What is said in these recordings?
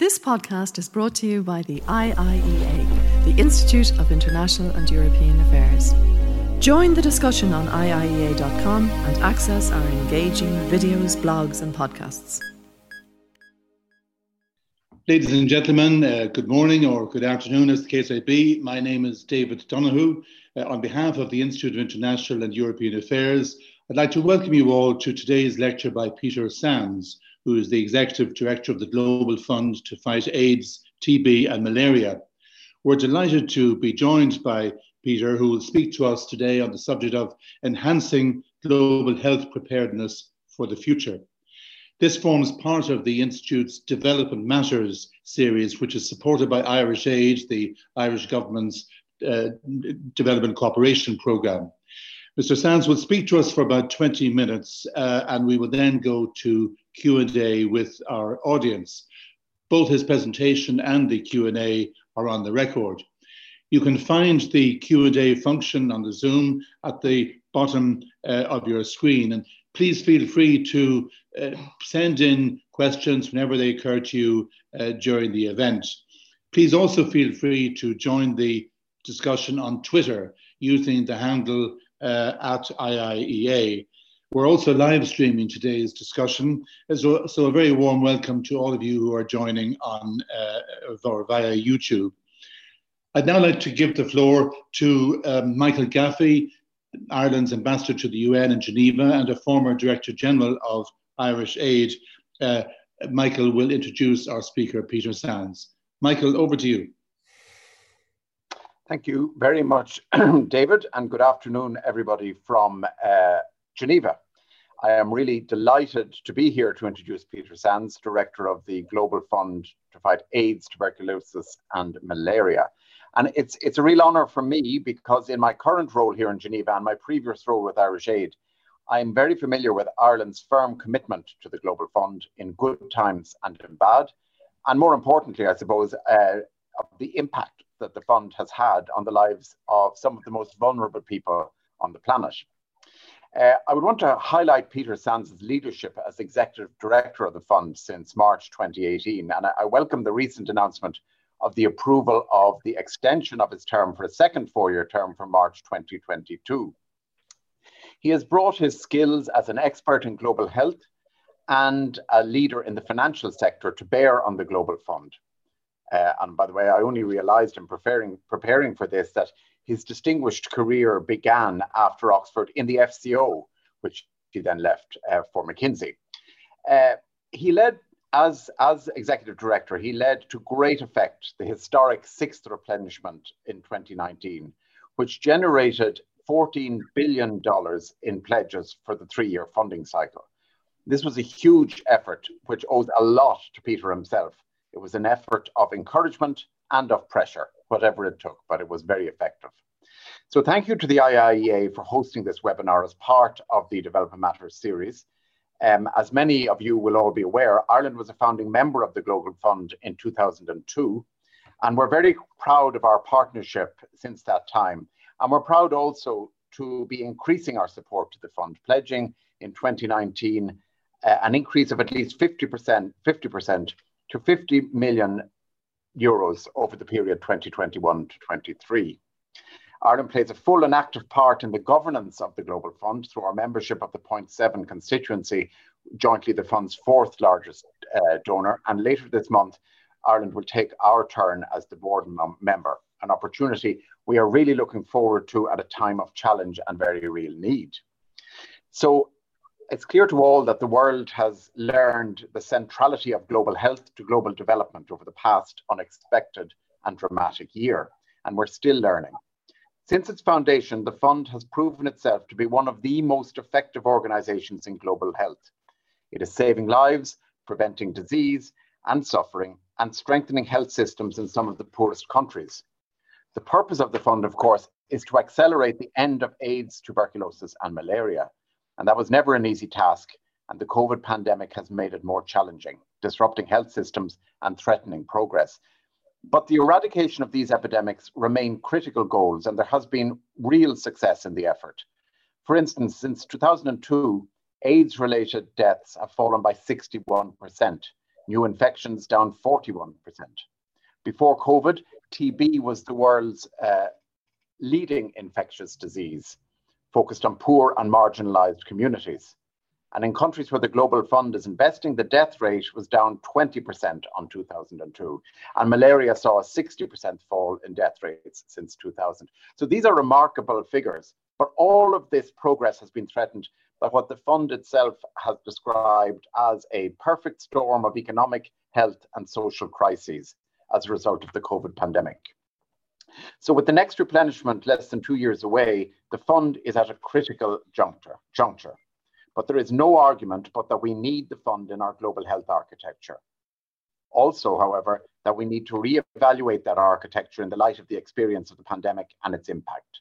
This podcast is brought to you by the IIEA, the Institute of International and European Affairs. Join the discussion on IIEA.com and access our engaging videos, blogs, and podcasts. Ladies and gentlemen, uh, good morning or good afternoon, as the case may be. My name is David Donoghue. Uh, on behalf of the Institute of International and European Affairs, I'd like to welcome you all to today's lecture by Peter Sands who is the executive director of the Global Fund to Fight AIDS, TB, and Malaria. We're delighted to be joined by Peter, who will speak to us today on the subject of enhancing global health preparedness for the future. This forms part of the Institute's Development Matters series, which is supported by Irish Aid, the Irish government's uh, development cooperation programme. Mr. Sands will speak to us for about 20 minutes, uh, and we will then go to Q&A with our audience. Both his presentation and the Q&A are on the record. You can find the Q&A function on the Zoom at the bottom uh, of your screen. And please feel free to uh, send in questions whenever they occur to you uh, during the event. Please also feel free to join the discussion on Twitter using the handle uh, at IIEA. We're also live streaming today's discussion, so, a very warm welcome to all of you who are joining on uh, or via YouTube. I'd now like to give the floor to um, Michael Gaffey, Ireland's ambassador to the UN in Geneva and a former Director General of Irish Aid. Uh, Michael will introduce our speaker, Peter Sands. Michael, over to you. Thank you very much, David, and good afternoon, everybody from uh, Geneva. I am really delighted to be here to introduce Peter Sands, Director of the Global Fund to Fight AIDS, Tuberculosis, and Malaria. And it's, it's a real honor for me because in my current role here in Geneva and my previous role with Irish Aid, I'm very familiar with Ireland's firm commitment to the Global Fund in good times and in bad. And more importantly, I suppose, uh, the impact that the fund has had on the lives of some of the most vulnerable people on the planet. Uh, I would want to highlight Peter Sands' leadership as executive director of the fund since March 2018, and I, I welcome the recent announcement of the approval of the extension of his term for a second four year term from March 2022. He has brought his skills as an expert in global health and a leader in the financial sector to bear on the Global Fund. Uh, and by the way, I only realized in preparing, preparing for this that his distinguished career began after Oxford in the FCO, which he then left uh, for McKinsey. Uh, he led, as, as executive director, he led to great effect the historic sixth replenishment in 2019, which generated $14 billion in pledges for the three year funding cycle. This was a huge effort, which owes a lot to Peter himself. It was an effort of encouragement and of pressure, whatever it took, but it was very effective. So thank you to the IIEA for hosting this webinar as part of the Development Matters series. Um, as many of you will all be aware, Ireland was a founding member of the Global Fund in 2002, and we're very proud of our partnership since that time. And we're proud also to be increasing our support to the fund, pledging in 2019 uh, an increase of at least 50%, 50% to 50 million euros over the period 2021 to 23. Ireland plays a full and active part in the governance of the Global Fund through our membership of the Point Seven constituency, jointly the fund's fourth largest uh, donor. And later this month, Ireland will take our turn as the board member, an opportunity we are really looking forward to at a time of challenge and very real need. So it's clear to all that the world has learned the centrality of global health to global development over the past unexpected and dramatic year, and we're still learning. Since its foundation, the fund has proven itself to be one of the most effective organizations in global health. It is saving lives, preventing disease and suffering, and strengthening health systems in some of the poorest countries. The purpose of the fund, of course, is to accelerate the end of AIDS, tuberculosis, and malaria and that was never an easy task. And the COVID pandemic has made it more challenging, disrupting health systems and threatening progress. But the eradication of these epidemics remain critical goals, and there has been real success in the effort. For instance, since 2002, AIDS related deaths have fallen by 61%, New infections down 41%. Before COVID, TB was the world's uh, leading infectious disease, focused on poor and marginalized communities. And in countries where the Global Fund is investing, the death rate was down 20% on 2002. And malaria saw a 60% fall in death rates since 2000. So these are remarkable figures. But all of this progress has been threatened by what the fund itself has described as a perfect storm of economic, health, and social crises as a result of the COVID pandemic. So, with the next replenishment less than two years away, the fund is at a critical juncture. juncture. But there is no argument but that we need the fund in our global health architecture. Also, however, that we need to re-evaluate that architecture in the light of the experience of the pandemic and its impact.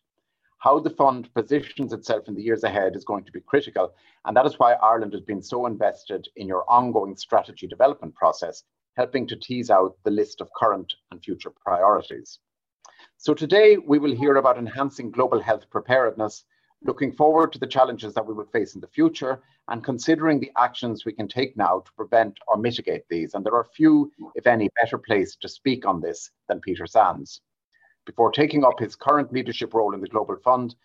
How the fund positions itself in the years ahead is going to be critical, and that is why Ireland has been so invested in your ongoing strategy development process, helping to tease out the list of current and future priorities. So today we will hear about enhancing global health preparedness looking forward to the challenges that we will face in the future and considering the actions we can take now to prevent or mitigate these. And there are few, if any, better place to speak on this than Peter Sands. Before taking up his current leadership role in the Global Fund,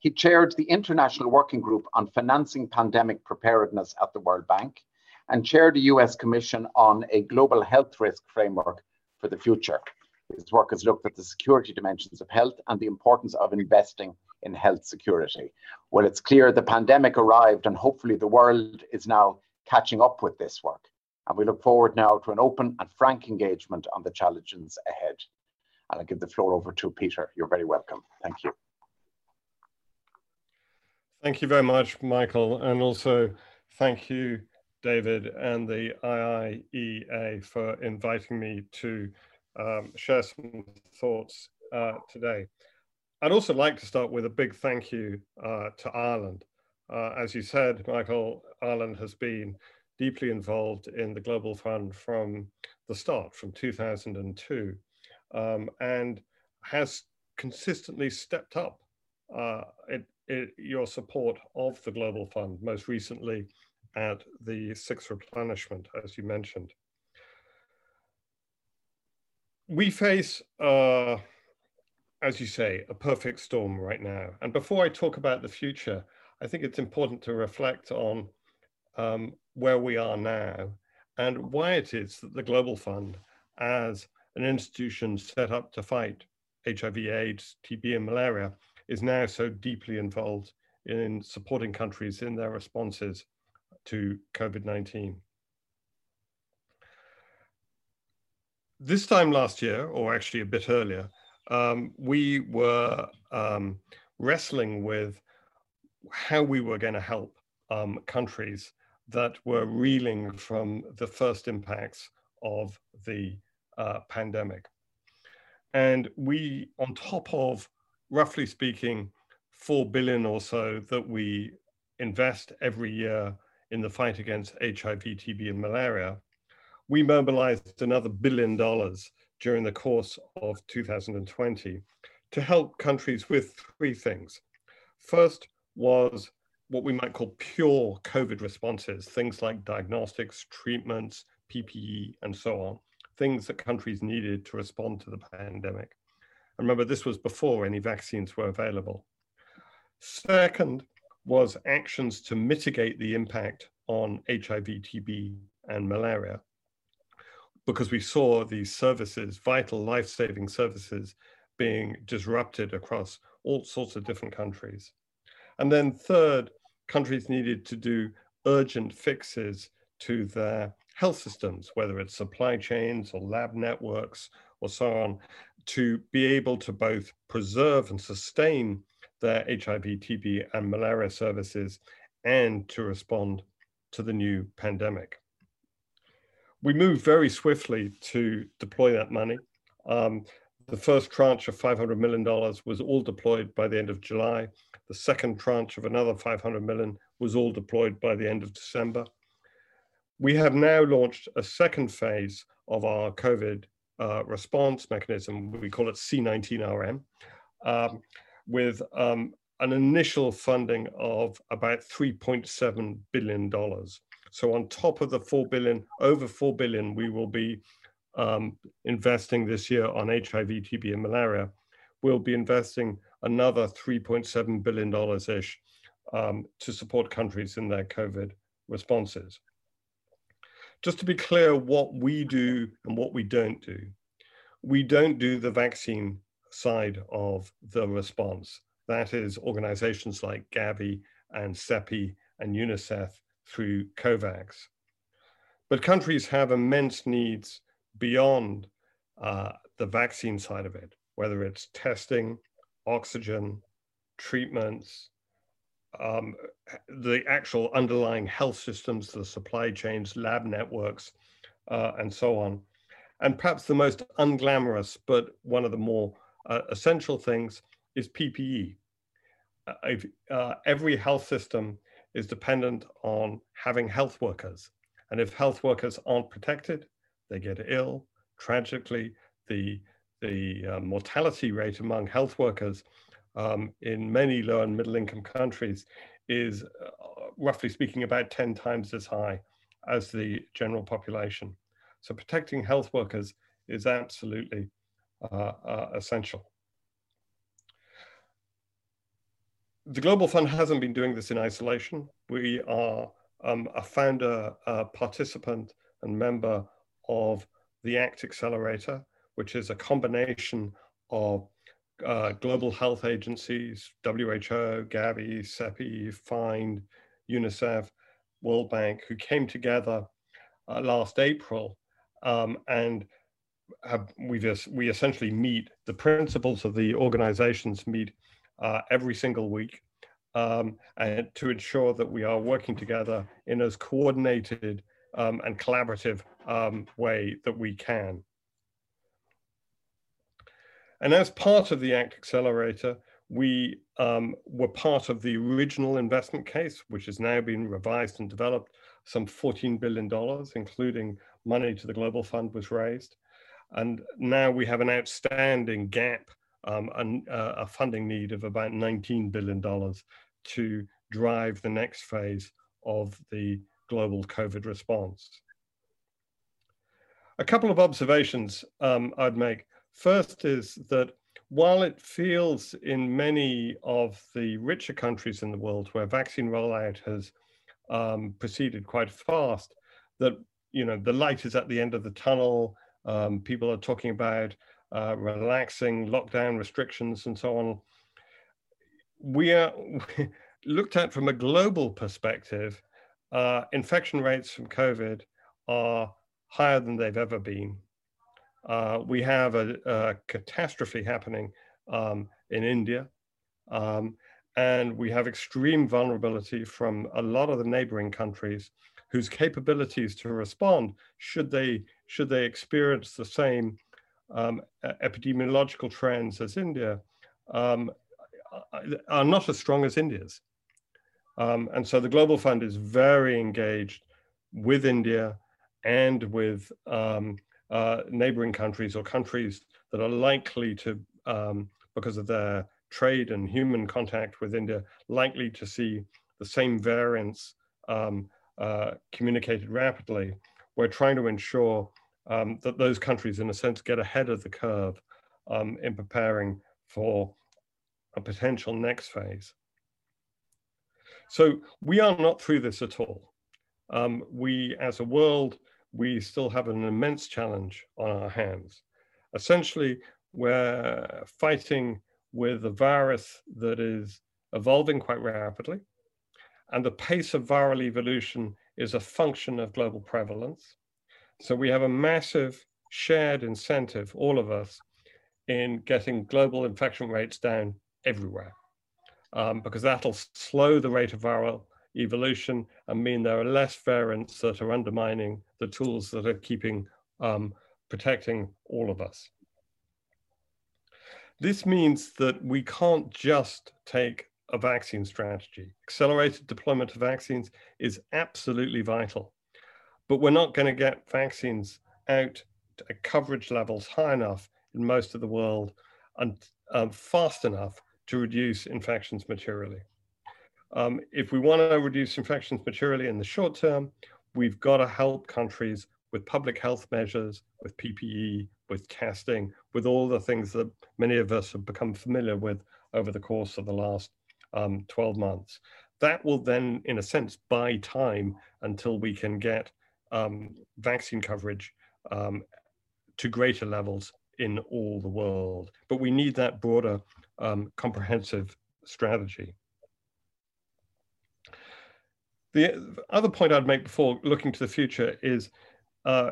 he chaired the International Working Group on Financing Pandemic Preparedness at the World Bank and chaired the US Commission on a Global Health Risk Framework for the Future. His work has looked at the security dimensions of health and the importance of investing in health security. Well, it's clear the pandemic arrived, and hopefully the world is now catching up with this work. And we look forward now to an open and frank engagement on the challenges ahead. And I'll give the floor over to Peter. You're very welcome. Thank you. Thank you very much, Michael. And also thank you, David, and the IIEA for inviting me to um, share some thoughts uh, today. I'd also like to start with a big thank you uh, to Ireland. Uh, as you said, Michael, Ireland has been deeply involved in the Global Fund from the start, from 2002, um, and has consistently stepped up uh, it, it, your support of the Global Fund, most recently at the sixth replenishment, as you mentioned we face, uh, as you say, a perfect storm right now. And before I talk about the future, I think it's important to reflect on um, where we are now and why it is that the Global Fund, as an institution set up to fight HIV, AIDS, TB, and malaria, is now so deeply involved in supporting countries in their responses to COVID 19. This time last year, or actually a bit earlier, um, we were um, wrestling with how we were going to help um, countries that were reeling from the first impacts of the uh, pandemic. And we, on top of roughly speaking, 4 billion or so that we invest every year in the fight against HIV, TB, and malaria, we mobilized another billion dollars during the course of 2020 to help countries with three things. First was what we might call pure COVID responses, things like diagnostics, treatments, PPE, and so on, things that countries needed to respond to the pandemic. And remember, this was before any vaccines were available. Second was actions to mitigate the impact on HIV, TB, and malaria because we saw these services, vital life-saving services, being disrupted across all sorts of different countries. And then third, countries needed to do urgent fixes to their health systems, whether it's supply chains or lab networks or so on, to be able to both preserve and sustain their HIV, TB, and malaria services and to respond to the new pandemic we moved very swiftly to deploy that money. Um, the first tranche of $500 million was all deployed by the end of July. The second tranche of another 500 million was all deployed by the end of December. We have now launched a second phase of our COVID uh, response mechanism. We call it C19RM, um, with um, an initial funding of about $3.7 billion. So on top of the 4 billion, over 4 billion, we will be um, investing this year on HIV, TB, and malaria. We'll be investing another $3.7 billion-ish um, to support countries in their COVID responses. Just to be clear what we do and what we don't do. We don't do the vaccine side of the response. That is organizations like Gavi and CEPI and UNICEF through COVAX. But countries have immense needs beyond uh, the vaccine side of it, whether it's testing, oxygen, treatments, um, the actual underlying health systems, the supply chains, lab networks, uh, and so on. And perhaps the most unglamorous, but one of the more uh, essential things is PPE. Uh, uh, every health system is dependent on having health workers. And if health workers aren't protected, they get ill. Tragically, the, the uh, mortality rate among health workers um, in many low and middle income countries is, uh, roughly speaking, about 10 times as high as the general population. So protecting health workers is absolutely uh, uh, essential. The Global Fund hasn't been doing this in isolation. We are um, a founder, participant, and member of the ACT Accelerator, which is a combination of uh, global health agencies, WHO, Gavi, CEPI, FIND, UNICEF, World Bank, who came together uh, last April um, and have, we we essentially meet, the principals of the organizations meet uh, every single week um, and to ensure that we are working together in as coordinated um, and collaborative um, way that we can. And as part of the ACT Accelerator, we um, were part of the original investment case, which has now been revised and developed. Some $14 billion, including money to the Global Fund, was raised. And now we have an outstanding gap, um, and, uh, a funding need of about $19 billion to drive the next phase of the global COVID response. A couple of observations um, I'd make. First is that while it feels in many of the richer countries in the world where vaccine rollout has um, proceeded quite fast, that you know the light is at the end of the tunnel. Um, people are talking about uh, relaxing lockdown restrictions and so on. We are looked at from a global perspective uh, infection rates from COVID are higher than they've ever been. Uh, we have a, a catastrophe happening um, in India, um, and we have extreme vulnerability from a lot of the neighboring countries whose capabilities to respond, should they, should they experience the same um, epidemiological trends as India, um, are not as strong as India's. Um, and so the Global Fund is very engaged with India and with um, uh, neighboring countries or countries that are likely to, um, because of their trade and human contact with India, likely to see the same variants um, uh, communicated rapidly. We're trying to ensure um, that those countries, in a sense, get ahead of the curve um, in preparing for a potential next phase. So we are not through this at all. Um, we, as a world, we still have an immense challenge on our hands. Essentially, we're fighting with a virus that is evolving quite rapidly, and the pace of viral evolution is a function of global prevalence. So we have a massive shared incentive, all of us, in getting global infection rates down everywhere um, because that'll slow the rate of viral evolution and mean there are less variants that are undermining the tools that are keeping um, protecting all of us. This means that we can't just take a vaccine strategy. Accelerated deployment of vaccines is absolutely vital, but we're not going to get vaccines out at coverage levels high enough in most of the world and um, fast enough to reduce infections materially. Um, if we want to reduce infections materially in the short term, we've got to help countries with public health measures, with PPE, with testing, with all the things that many of us have become familiar with over the course of the last um, 12 months. That will then, in a sense, buy time until we can get um, vaccine coverage um, to greater levels in all the world. But we need that broader, um, comprehensive strategy. The other point I'd make before looking to the future is uh,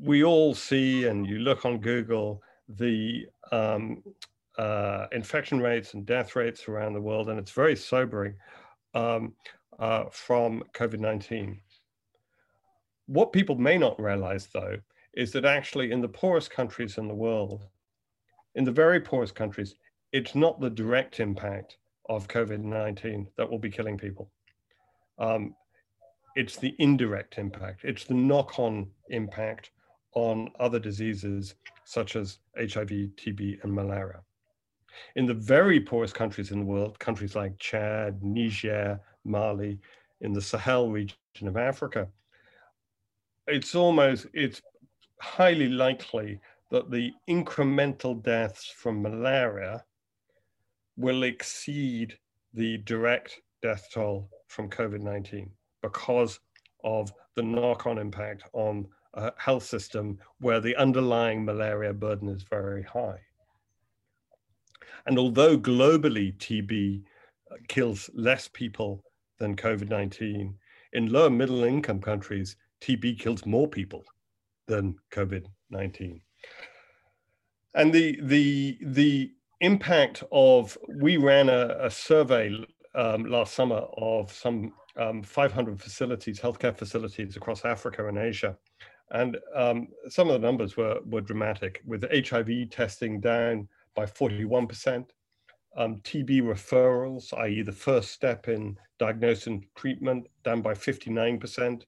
we all see, and you look on Google, the um, uh, infection rates and death rates around the world, and it's very sobering um, uh, from COVID 19. What people may not realize, though, is that actually in the poorest countries in the world, in the very poorest countries, it's not the direct impact of COVID 19 that will be killing people. Um, it's the indirect impact, it's the knock on impact on other diseases such as HIV, TB, and malaria. In the very poorest countries in the world, countries like Chad, Niger, Mali, in the Sahel region of Africa, it's almost, it's highly likely that the incremental deaths from malaria will exceed the direct death toll from COVID 19 because of the knock on impact on a health system where the underlying malaria burden is very high. And although globally TB uh, kills less people than COVID 19, in lower middle income countries, TB kills more people than COVID 19. And the, the, the impact of, we ran a, a survey um, last summer of some um, 500 facilities, healthcare facilities across Africa and Asia. And um, some of the numbers were, were dramatic, with HIV testing down by 41%, um, TB referrals, i.e., the first step in diagnosis and treatment, down by 59%,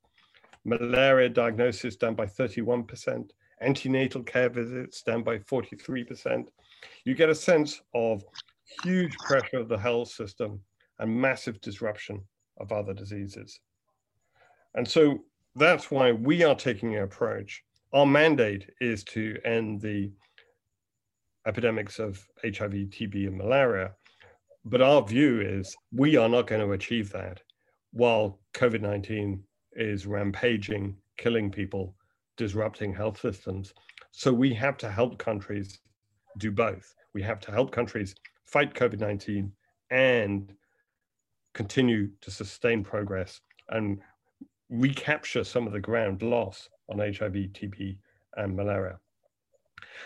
malaria diagnosis down by 31%, antenatal care visits down by 43%. You get a sense of huge pressure of the health system and massive disruption of other diseases. And so that's why we are taking an approach. Our mandate is to end the epidemics of HIV, TB, and malaria. But our view is we are not going to achieve that while COVID 19 is rampaging, killing people, disrupting health systems. So we have to help countries do both. We have to help countries fight COVID 19 and continue to sustain progress and recapture some of the ground lost on HIV, TB, and malaria.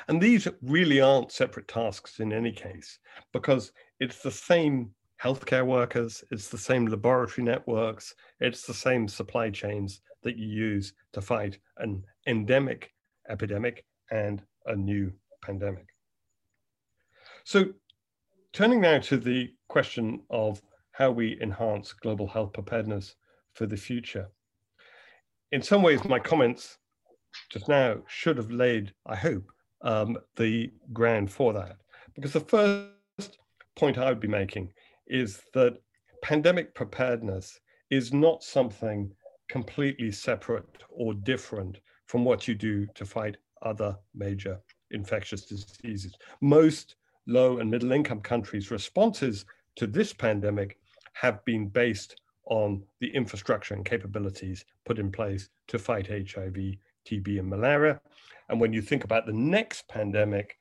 And these really aren't separate tasks in any case, because it's the same healthcare workers, it's the same laboratory networks, it's the same supply chains that you use to fight an endemic epidemic and a new pandemic. So turning now to the question of how we enhance global health preparedness for the future. In some ways, my comments just now should have laid, I hope, um, the ground for that. Because the first point I would be making is that pandemic preparedness is not something completely separate or different from what you do to fight other major infectious diseases. Most low and middle income countries' responses to this pandemic have been based on the infrastructure and capabilities put in place to fight HIV, TB, and malaria. And when you think about the next pandemic,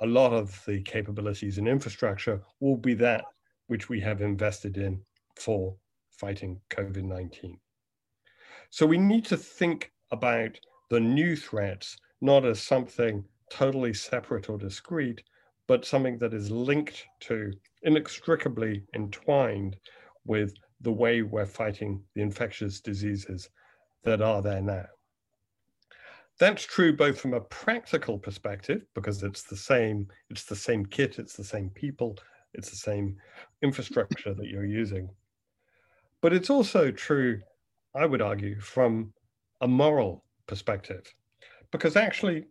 a lot of the capabilities and infrastructure will be that which we have invested in for fighting COVID 19. So we need to think about the new threats not as something totally separate or discrete, but something that is linked to, inextricably entwined with the way we're fighting the infectious diseases that are there now. That's true both from a practical perspective, because it's the same, it's the same kit, it's the same people, it's the same infrastructure that you're using. But it's also true, I would argue, from a moral perspective, because actually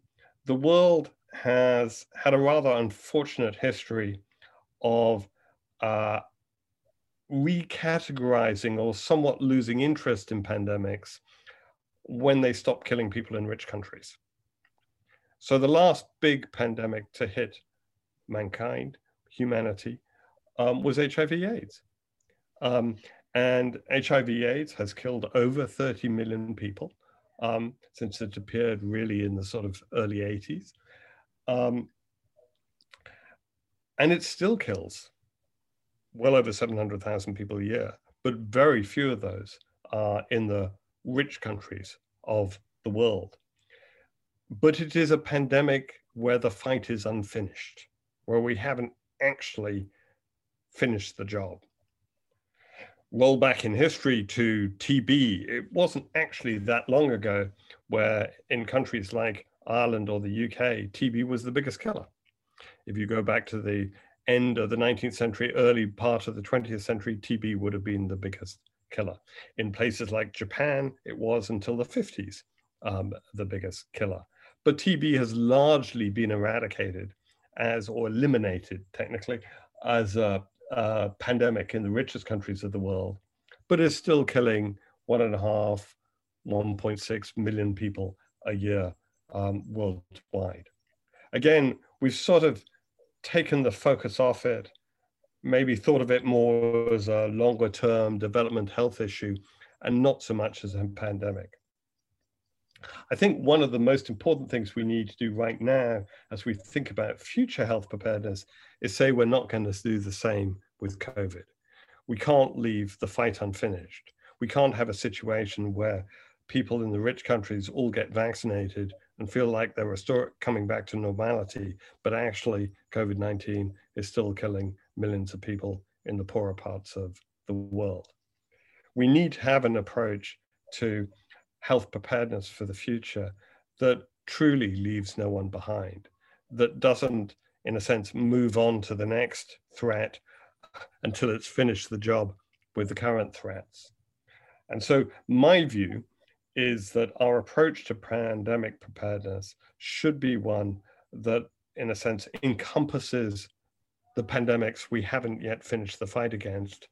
the world has had a rather unfortunate history of uh, recategorizing or somewhat losing interest in pandemics when they stop killing people in rich countries. So the last big pandemic to hit mankind, humanity, um, was HIV/AIDS, um, and HIV/AIDS has killed over 30 million people um, since it appeared really in the sort of early 80s, um, and it still kills well over 700,000 people a year, but very few of those are in the rich countries of the world. But it is a pandemic where the fight is unfinished, where we haven't actually finish the job. Roll back in history to TB, it wasn't actually that long ago where in countries like Ireland or the UK, TB was the biggest killer. If you go back to the end of the 19th century, early part of the 20th century, TB would have been the biggest killer. In places like Japan, it was until the 50s um, the biggest killer. But TB has largely been eradicated as, or eliminated technically, as a, a pandemic in the richest countries of the world, but is still killing one and a half, 1.6 million people a year um, worldwide. Again, we've sort of taken the focus off it, maybe thought of it more as a longer term development health issue and not so much as a pandemic. I think one of the most important things we need to do right now as we think about future health preparedness is say we're not going to do the same with COVID. We can't leave the fight unfinished. We can't have a situation where people in the rich countries all get vaccinated and feel like they're restore, coming back to normality, but actually COVID 19 is still killing millions of people in the poorer parts of the world. We need to have an approach to health preparedness for the future that truly leaves no one behind, that doesn't, in a sense, move on to the next threat until it's finished the job with the current threats. And so, my view is that our approach to pandemic preparedness should be one that, in a sense, encompasses the pandemics we haven't yet finished the fight against,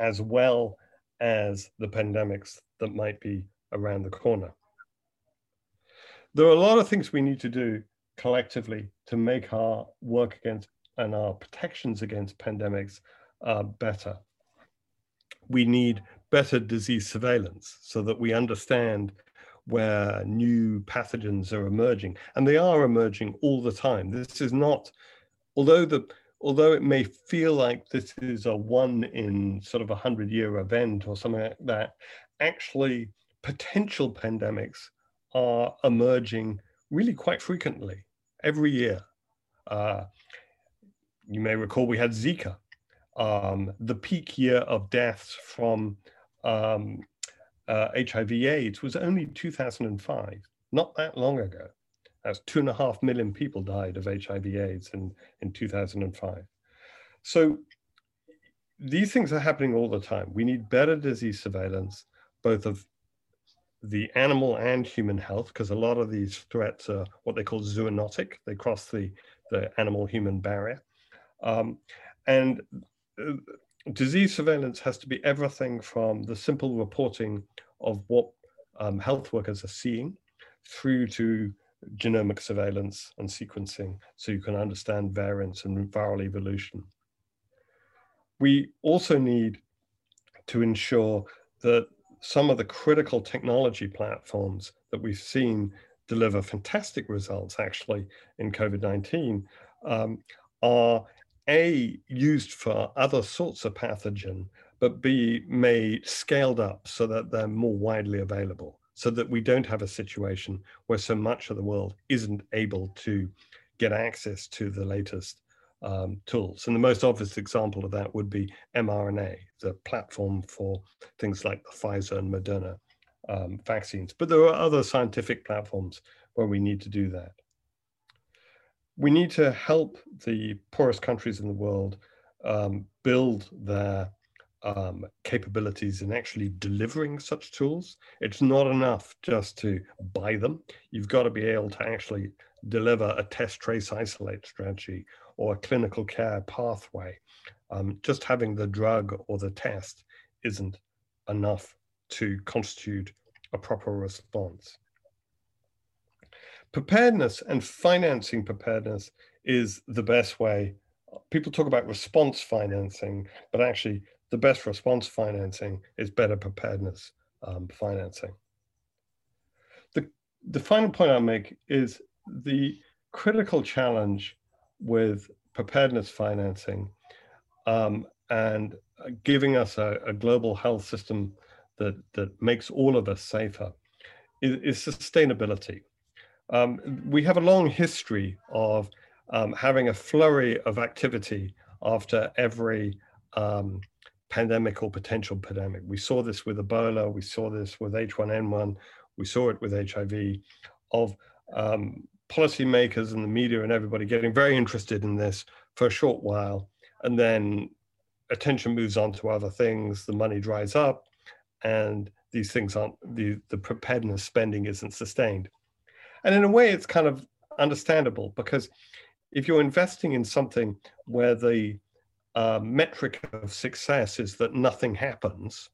as well as the pandemics that might be around the corner. There are a lot of things we need to do collectively to make our work against and our protections against pandemics uh, better. We need better disease surveillance so that we understand where new pathogens are emerging and they are emerging all the time this is not although the although it may feel like this is a one in sort of a hundred year event or something like that actually potential pandemics are emerging really quite frequently every year uh, you may recall we had zika um, the peak year of deaths from um, uh, HIV/AIDS was only 2005, not that long ago. That's two and a half million people died of HIV/AIDS in, in 2005. So these things are happening all the time. We need better disease surveillance, both of the animal and human health, because a lot of these threats are what they call zoonotic. They cross the, the animal human barrier. Um, and uh, disease surveillance has to be everything from the simple reporting of what um, health workers are seeing through to genomic surveillance and sequencing so you can understand variants and viral evolution. We also need to ensure that some of the critical technology platforms that we've seen deliver fantastic results actually in COVID-19 um, are a, used for other sorts of pathogen, but B, made scaled up so that they're more widely available, so that we don't have a situation where so much of the world isn't able to get access to the latest um, tools. And the most obvious example of that would be mRNA, the platform for things like the Pfizer and Moderna um, vaccines. But there are other scientific platforms where we need to do that we need to help the poorest countries in the world um, build their um, capabilities in actually delivering such tools. It's not enough just to buy them. You've got to be able to actually deliver a test, trace, isolate strategy or a clinical care pathway Um, just having the drug or the test isn't enough to constitute a proper response. Preparedness and financing preparedness is the best way. People talk about response financing, but actually, the best response financing is better preparedness um, financing. The, the final point I'll make is the critical challenge with preparedness financing um, and giving us a, a, global health system that, that makes all of us safer is, is sustainability. Um, we have a long history of um, having a flurry of activity after every um, pandemic or potential pandemic. We saw this with Ebola, we saw this with H1N1, we saw it with HIV, of um, policymakers and the media and everybody getting very interested in this for a short while, and then attention moves on to other things, the money dries up, and these things aren't, the, the preparedness spending isn't sustained. And in a way, it's kind of understandable because if you're investing in something where the uh, metric of success is that nothing happens,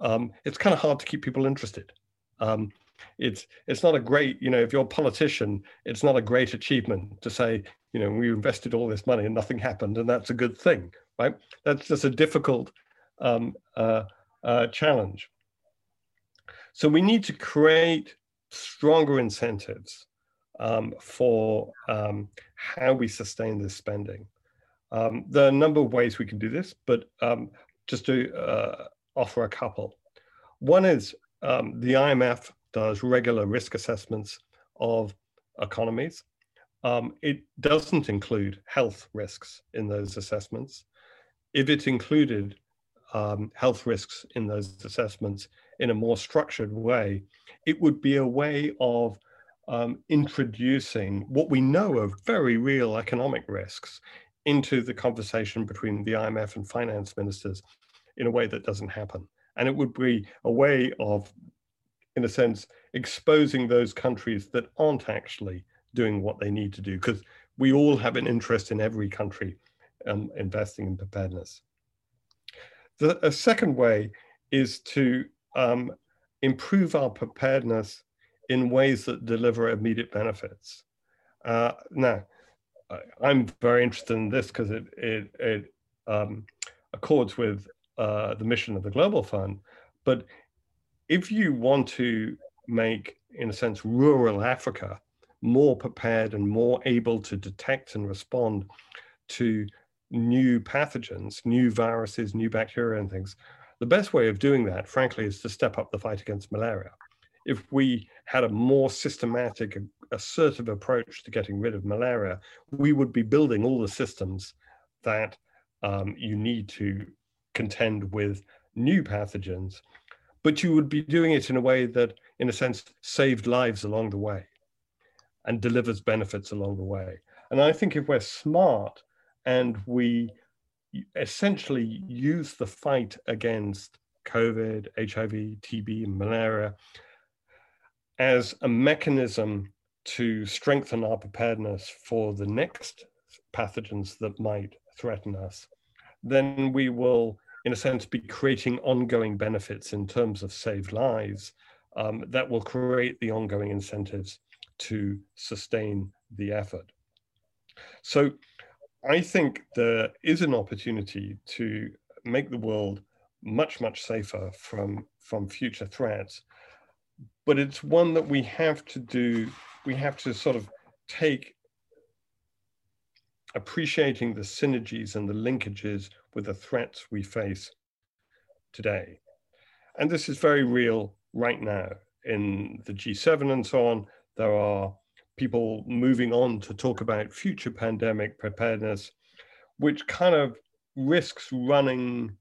um, it's kind of hard to keep people interested. Um, it's it's not a great, you know, if you're a politician, it's not a great achievement to say, you know, we invested all this money and nothing happened, and that's a good thing, right? That's just a difficult um, uh, uh, challenge. So we need to create stronger incentives um, for um, how we sustain this spending. Um, there are a number of ways we can do this, but um, just to uh, offer a couple. One is um, the IMF does regular risk assessments of economies. Um, it doesn't include health risks in those assessments. If it included um, health risks in those assessments in a more structured way, it would be a way of um, introducing what we know are very real economic risks into the conversation between the IMF and finance ministers in a way that doesn't happen. And it would be a way of, in a sense, exposing those countries that aren't actually doing what they need to do, because we all have an interest in every country um, investing in preparedness. The a second way is to um, improve our preparedness in ways that deliver immediate benefits. Uh, now, I'm very interested in this because it, it, it um, accords with uh, the mission of the Global Fund. But if you want to make, in a sense, rural Africa more prepared and more able to detect and respond to new pathogens, new viruses, new bacteria, and things, the best way of doing that, frankly, is to step up the fight against malaria. If we had a more systematic, assertive approach to getting rid of malaria, we would be building all the systems that um, you need to contend with new pathogens, but you would be doing it in a way that, in a sense, saved lives along the way and delivers benefits along the way. And I think if we're smart and we essentially use the fight against COVID, HIV, TB, malaria as a mechanism to strengthen our preparedness for the next pathogens that might threaten us, then we will, in a sense, be creating ongoing benefits in terms of saved lives um, that will create the ongoing incentives to sustain the effort. So I think there is an opportunity to make the world much, much safer from, from future threats. But it's one that we have to do, we have to sort of take appreciating the synergies and the linkages with the threats we face today. And this is very real right now in the G7 and so on. There are people moving on to talk about future pandemic preparedness, which kind of risks running,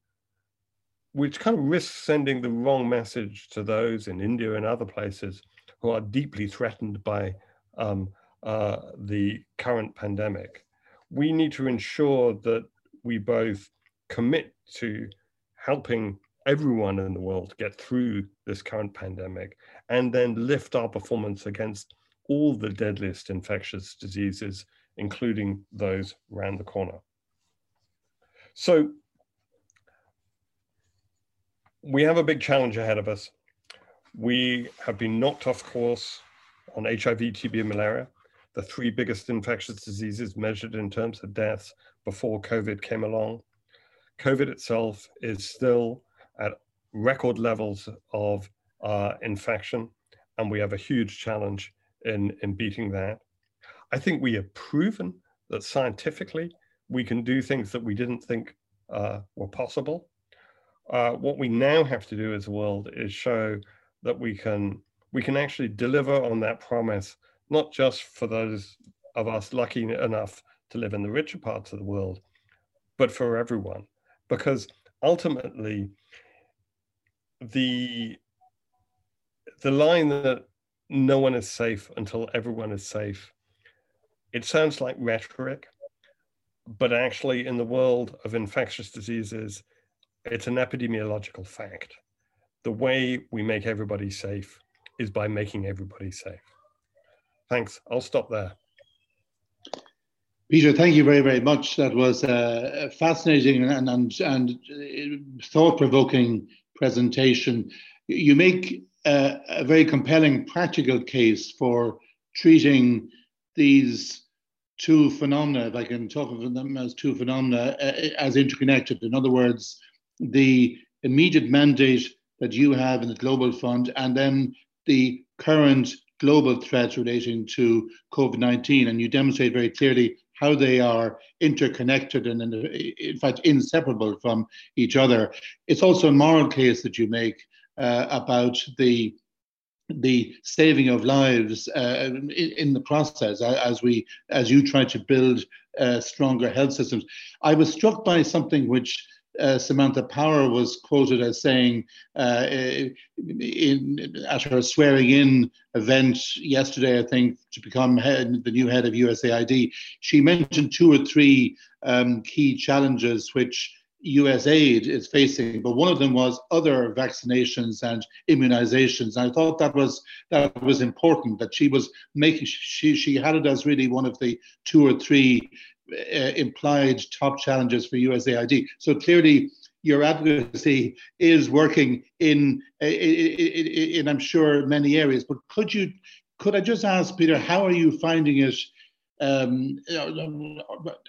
which kind of risks sending the wrong message to those in India and other places who are deeply threatened by um, uh, the current pandemic. We need to ensure that we both commit to helping everyone in the world get through this current pandemic and then lift our performance against all the deadliest infectious diseases, including those around the corner. So we have a big challenge ahead of us. We have been knocked off course on HIV, TB, and malaria, the three biggest infectious diseases measured in terms of deaths before COVID came along. COVID itself is still at record levels of uh, infection, and we have a huge challenge in, in beating that. I think we have proven that scientifically we can do things that we didn't think uh, were possible. Uh, what we now have to do as a world is show that we can we can actually deliver on that promise, not just for those of us lucky enough to live in the richer parts of the world, but for everyone. Because ultimately, the the line that no one is safe until everyone is safe, it sounds like rhetoric, but actually in the world of infectious diseases, it's an epidemiological fact. The way we make everybody safe is by making everybody safe. Thanks. I'll stop there. Peter, thank you very, very much. That was a fascinating and, and, and thought provoking presentation. You make a, a very compelling practical case for treating these two phenomena, if I can talk of them as two phenomena, uh, as interconnected. In other words, the immediate mandate that you have in the Global Fund, and then the current global threats relating to COVID 19. And you demonstrate very clearly how they are interconnected and, in fact, inseparable from each other. It's also a moral case that you make uh, about the the saving of lives uh, in, the process as we as you try to build uh, stronger health systems. I was struck by something which uh, Samantha Power was quoted as saying uh, in, at her swearing in event yesterday, I think, to become head, the new head of USAID. She mentioned two or three um, key challenges which USAID is facing, but one of them was other vaccinations and immunizations. And I thought that was that was important that she was making she she had it as really one of the two or three uh, implied top challenges for USAID. So clearly, your advocacy is working in, in, in, in, I'm sure, many areas. But could you, could I just ask, Peter, how are you finding it? Um,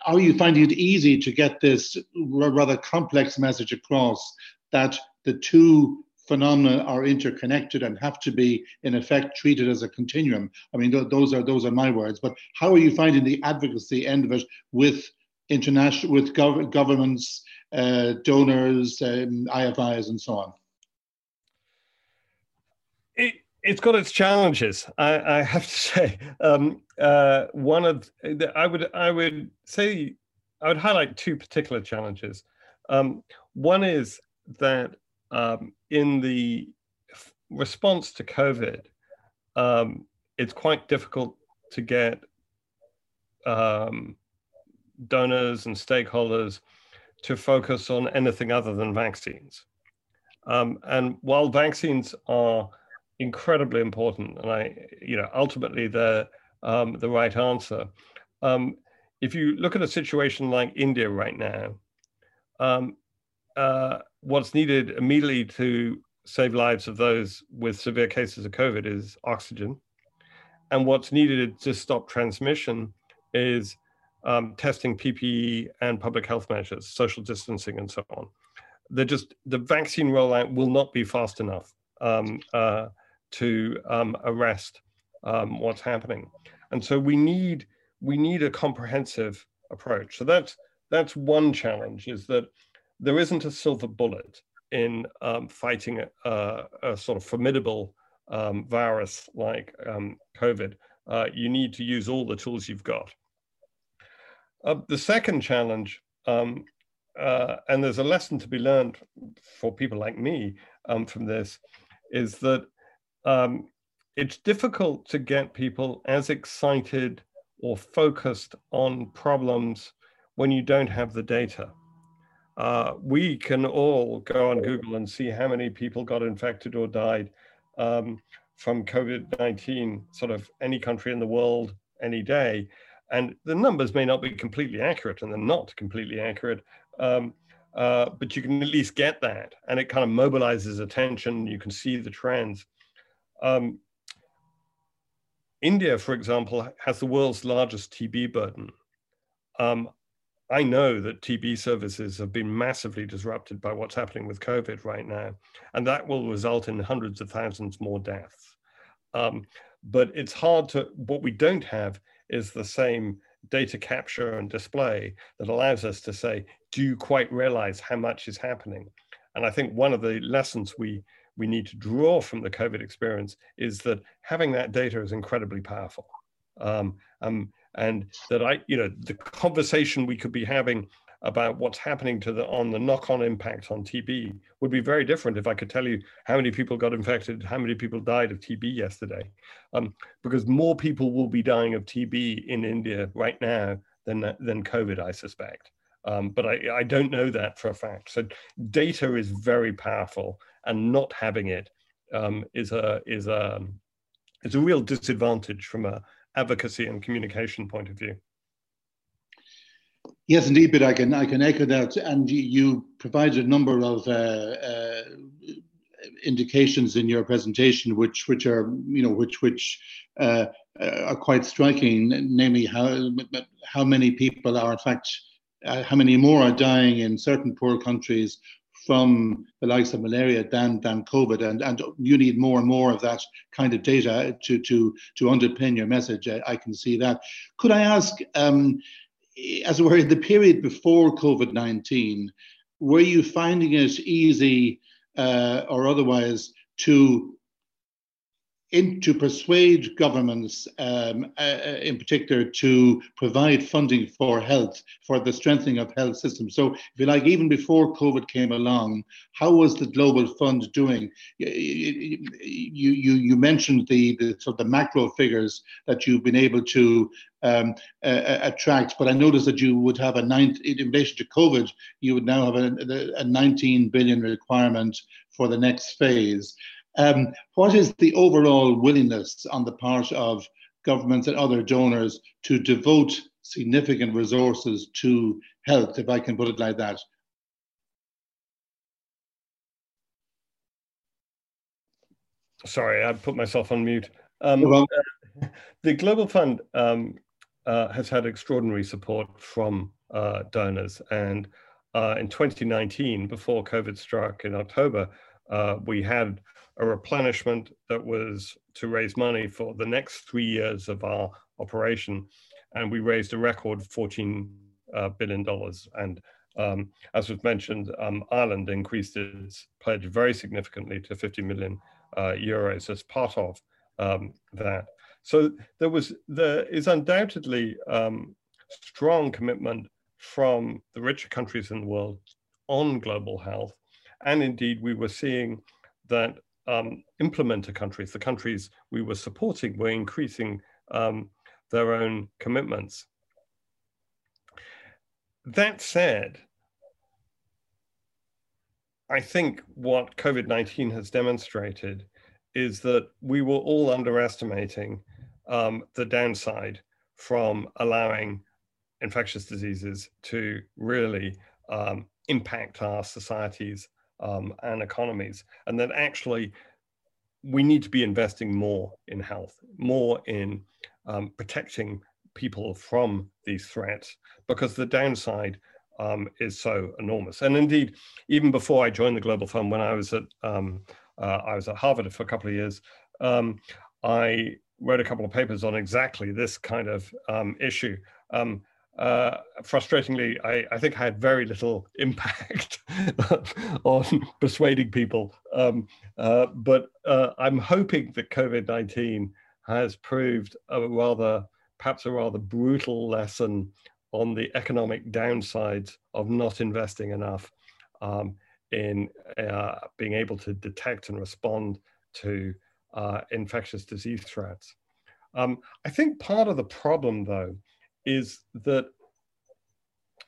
are you finding it easy to get this rather complex message across that the two phenomena are interconnected and have to be in effect treated as a continuum. I mean th- those are those are my words. But how are you finding the advocacy end of it with international with gov- governments uh, donors um, ifis and so on? It, it's got its challenges i, I have to say. Um, uh, one of the, i would i would say i would highlight two particular challenges. Um, one is that um, in the response to COVID, um, it's quite difficult to get um, donors and stakeholders to focus on anything other than vaccines. Um, and while vaccines are incredibly important, and I, you know, ultimately they're um, the right answer. Um, if you look at a situation like India right now, uh, what's needed immediately to save lives of those with severe cases of COVID is oxygen. And what's needed to stop transmission is um, testing PPE and public health measures, social distancing, and so on. They're just the vaccine rollout will not be fast enough um, uh, to um, arrest um, what's happening, and so we need we need a comprehensive approach. So that's that's one challenge: is that there isn't a silver bullet in um, fighting a, a, sort of formidable um, virus like um, COVID. Uh, you need to use all the tools you've got. Uh, the second challenge, um, uh, and there's a lesson to be learned for people like me um, from this, is that um, it's difficult to get people as excited or focused on problems when you don't have the data. Uh, we can all go on Google and see how many people got infected or died um, from COVID 19, sort of any country in the world, any day. And the numbers may not be completely accurate, and they're not completely accurate. Um, uh, but you can at least get that, and it kind of mobilizes attention. You can see the trends. Um, India, for example, has the world's largest TB burden. Um, I know that TB services have been massively disrupted by what's happening with COVID right now, and that will result in hundreds of thousands more deaths. Um, but it's hard to, what we don't have is the same data capture and display that allows us to say, do you quite realize how much is happening? And I think one of the lessons we we need to draw from the COVID experience is that having that data is incredibly powerful. Um, um, and that I, you know, the conversation we could be having about what's happening to the on the knock-on impact on TB would be very different if I could tell you how many people got infected, how many people died of TB yesterday, um, because more people will be dying of TB in India right now than than COVID, I suspect. Um, but I, I don't know that for a fact. So data is very powerful, and not having it um, is a is a is a real disadvantage from a advocacy and communication point of view. Yes, indeed, but I can I can echo that, and you, provided a number of uh, uh, indications in your presentation, which which are you know which which uh, are quite striking, namely how how many people are in fact uh, how many more are dying in certain poor countries from the likes of malaria than than COVID, and and you need more and more of that kind of data to to to underpin your message. I, I can see that. Could I ask, um, as it were, in the period before COVID nineteen, were you finding it easy uh, or otherwise to in, to persuade governments, um, uh, uh, in particular, to provide funding for health, for the strengthening of health systems. So, if you like, even before COVID came along, how was the Global Fund doing? You, you, you mentioned the, the sort of the macro figures that you've been able to um, uh, attract, but I noticed that you would have a nine in relation to COVID, you would now have a, a 19 billion requirement for the next phase. Um, what is the overall willingness on the part of governments and other donors to devote significant resources to health, if I can put it like that? Sorry, I put myself on mute. Um, well, uh, the Global Fund um, uh, has had extraordinary support from uh, donors. And uh, in 2019, before COVID struck in October, uh, we had a replenishment that was to raise money for the next three years of our operation. And we raised a record $14 uh, billion. And um, as was mentioned, um, Ireland increased its pledge very significantly to 50 million uh, euros as part of um, that. So there was there is undoubtedly um, strong commitment from the richer countries in the world on global health, and indeed we were seeing that um, implementer countries, the countries we were supporting, were increasing um, their own commitments. That said, I think what COVID 19 has demonstrated is that we were all underestimating um, the downside from allowing infectious diseases to really um, impact our societies um, and economies, and that actually we need to be investing more in health, more in um, protecting people from these threats, because the downside um, is so enormous. And indeed, even before I joined the Global Fund, when I was at um, uh, I was at Harvard for a couple of years, um, I wrote a couple of papers on exactly this kind of um, issue. Um, uh, frustratingly, I, I, think I had very little impact on persuading people. Um, uh, but uh, I'm hoping that COVID 19 has proved a rather, perhaps a rather brutal lesson on the economic downsides of not investing enough um, in uh, being able to detect and respond to uh, infectious disease threats. Um, I think part of the problem, though, is that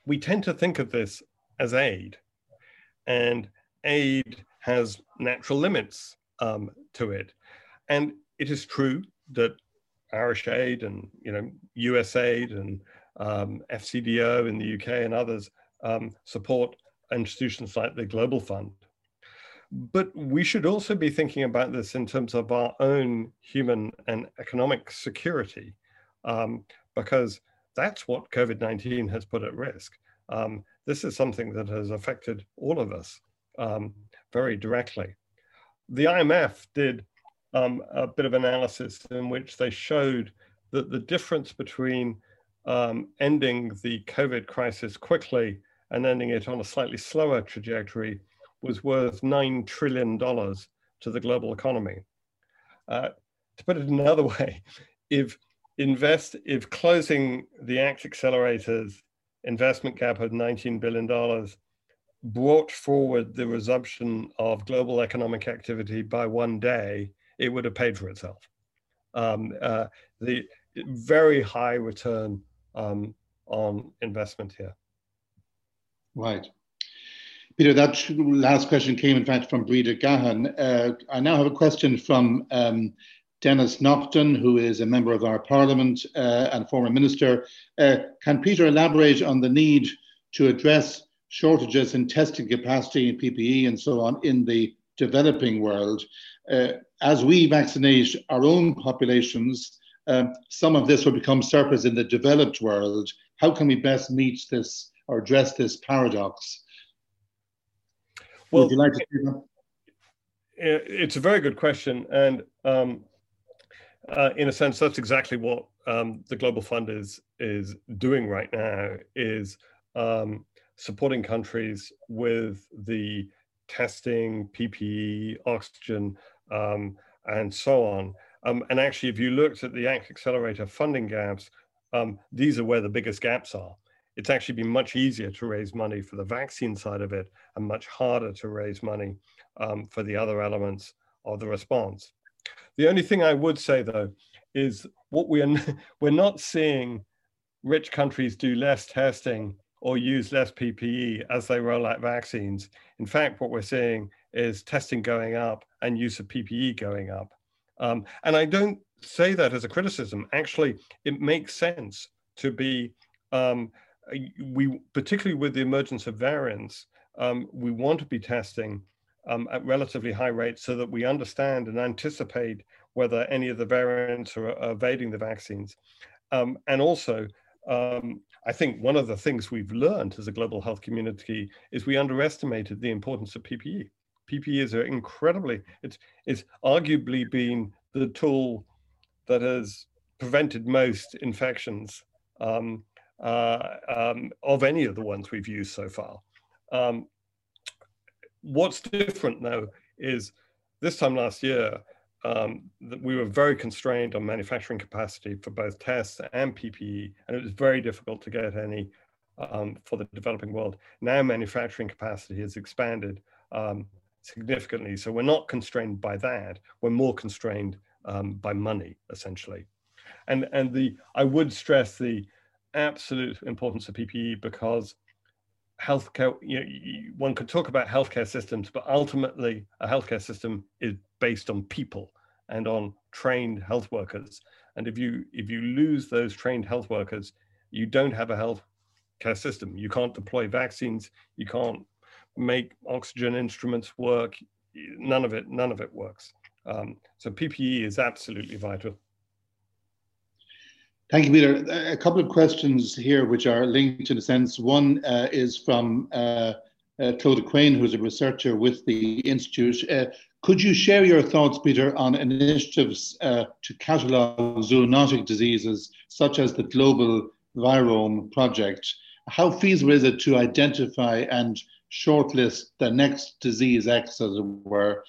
we tend to think of this as aid, and aid has natural limits um, to it. And it is true that Irish aid and you know USAID and um, FCDO in the UK and others um, support institutions like the Global Fund. But we should also be thinking about this in terms of our own human and economic security, um, because that's what COVID 19 has put at risk. Um, this is something that has affected all of us um, very directly. The IMF did um, a bit of analysis in which they showed that the difference between um, ending the COVID crisis quickly and ending it on a slightly slower trajectory was worth $9 trillion to the global economy. Uh, to put it another way, if invest if closing the ACT Accelerator's investment gap of $19 billion brought forward the resumption of global economic activity by one day, it would have paid for itself. Um, uh, the very high return um, on investment here. Right. Peter, that last question came, in fact, from Breda Gahan. Uh, I now have a question from um, Denis Naughten, who is a member of our parliament uh, and former minister. Uh, can Peter elaborate on the need to address shortages in testing capacity and PPE and so on in the developing world? Uh, as we vaccinate our own populations, um, some of this will become surplus in the developed world. How can we best meet this or address this paradox? Well, Would you like to that? It's a very good question, and um, uh, in a sense, that's exactly what um, the Global Fund is is doing right now. Is um, supporting countries with the testing, PPE, oxygen, um, and so on. Um, and actually, if you looked at the ACT Accelerator funding gaps, um, these are where the biggest gaps are. It's actually been much easier to raise money for the vaccine side of it and much harder to raise money um, for the other elements of the response. The only thing I would say, though, is what we are we're not seeing rich countries do less testing or use less PPE as they roll out vaccines. In fact, what we're seeing is testing going up and use of PPE going up. Um, and I don't say that as a criticism. Actually, it makes sense to be, um, we particularly with the emergence of variants, um, we want to be testing um, at relatively high rates so that we understand and anticipate whether any of the variants are, evading the vaccines. Um, and also, um, I think one of the things we've learned as a global health community is we underestimated the importance of PPE. PPE are incredibly, it's, it's arguably been the tool that has prevented most infections um, uh, um, of any of the ones we've used so far. Um, what's different though is this time last year, um, we were very constrained on manufacturing capacity for both tests and PPE, and it was very difficult to get any um, for the developing world. Now manufacturing capacity has expanded um, significantly. So we're not constrained by that. We're more constrained um, by money, essentially. And and the I would stress the absolute importance of PPE because healthcare. You know, one could talk about healthcare systems, but ultimately a healthcare system is based on people and on trained health workers. And if you if you lose those trained health workers, you don't have a health care system. You can't deploy vaccines. You can't make oxygen instruments work. None of it, none of it works. Um, so PPE is absolutely vital. Thank you, Peter. A couple of questions here which are linked in a sense. One uh, is from uh, uh, who's a researcher with the Institute. Uh, could you share your thoughts, Peter, on initiatives uh, to catalogue zoonotic diseases such as the Global Virome Project? How feasible is it to identify and shortlist the next disease X, as it were.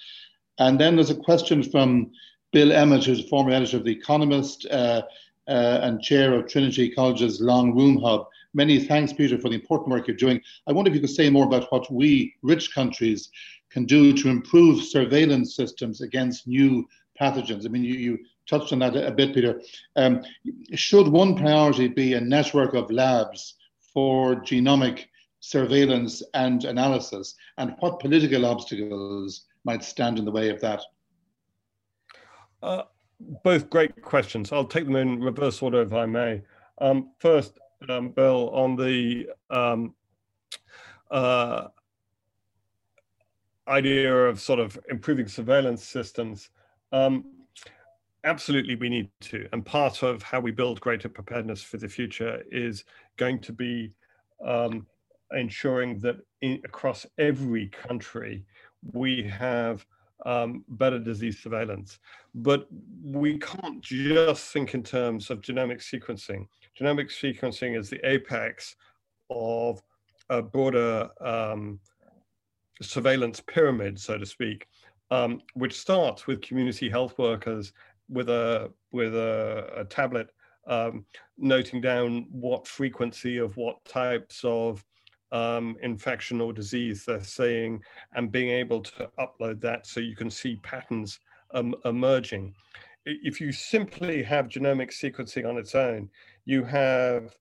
And then there's a question from Bill Emmott, who's a former editor of The Economist uh, uh, and chair of Trinity College's Long Room Hub. Many thanks, Peter, for the important work you're doing. I wonder if you could say more about what we, rich countries, can do to improve surveillance systems against new pathogens. I mean, you, you touched on that a, a bit, Peter. Um, should one priority be a network of labs for genomic surveillance and analysis, and what political obstacles might stand in the way of that? Uh, both great questions. I'll take them in reverse order if I may. Um, first, um, Bill, on the um, uh, idea of sort of improving surveillance systems, um, absolutely we need to. And part of how we build greater preparedness for the future is going to be um, ensuring that in, across every country we have um, better disease surveillance. But we can't just think in terms of genomic sequencing. Genomic sequencing is the apex of a broader um, surveillance pyramid, so to speak, um, which starts with community health workers with a with a, a tablet um, noting down what frequency of what types of um, infection or disease they're saying, and being able to upload that so you can see patterns um, emerging. If you simply have genomic sequencing on its own, you have,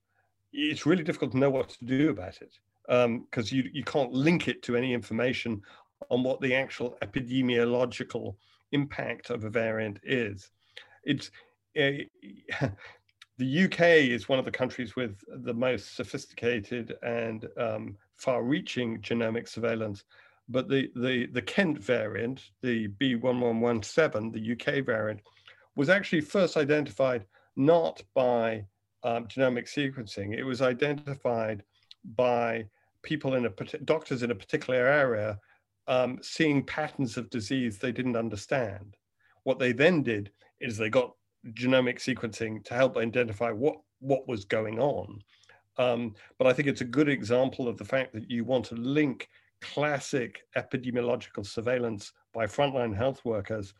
it's really difficult to know what to do about it because um, you, you can't link it to any information on what the actual epidemiological impact of a variant is. It's, uh, the UK is one of the countries with the most sophisticated and um, far-reaching genomic surveillance. But the, the, the Kent variant, the B1117, the UK variant, was actually first identified not by um, genomic sequencing. It was identified by people in a doctors in a particular area um, seeing patterns of disease they didn't understand. What they then did is they got genomic sequencing to help identify what, what was going on. Um, but I think it's a good example of the fact that you want to link classic epidemiological surveillance by frontline health workers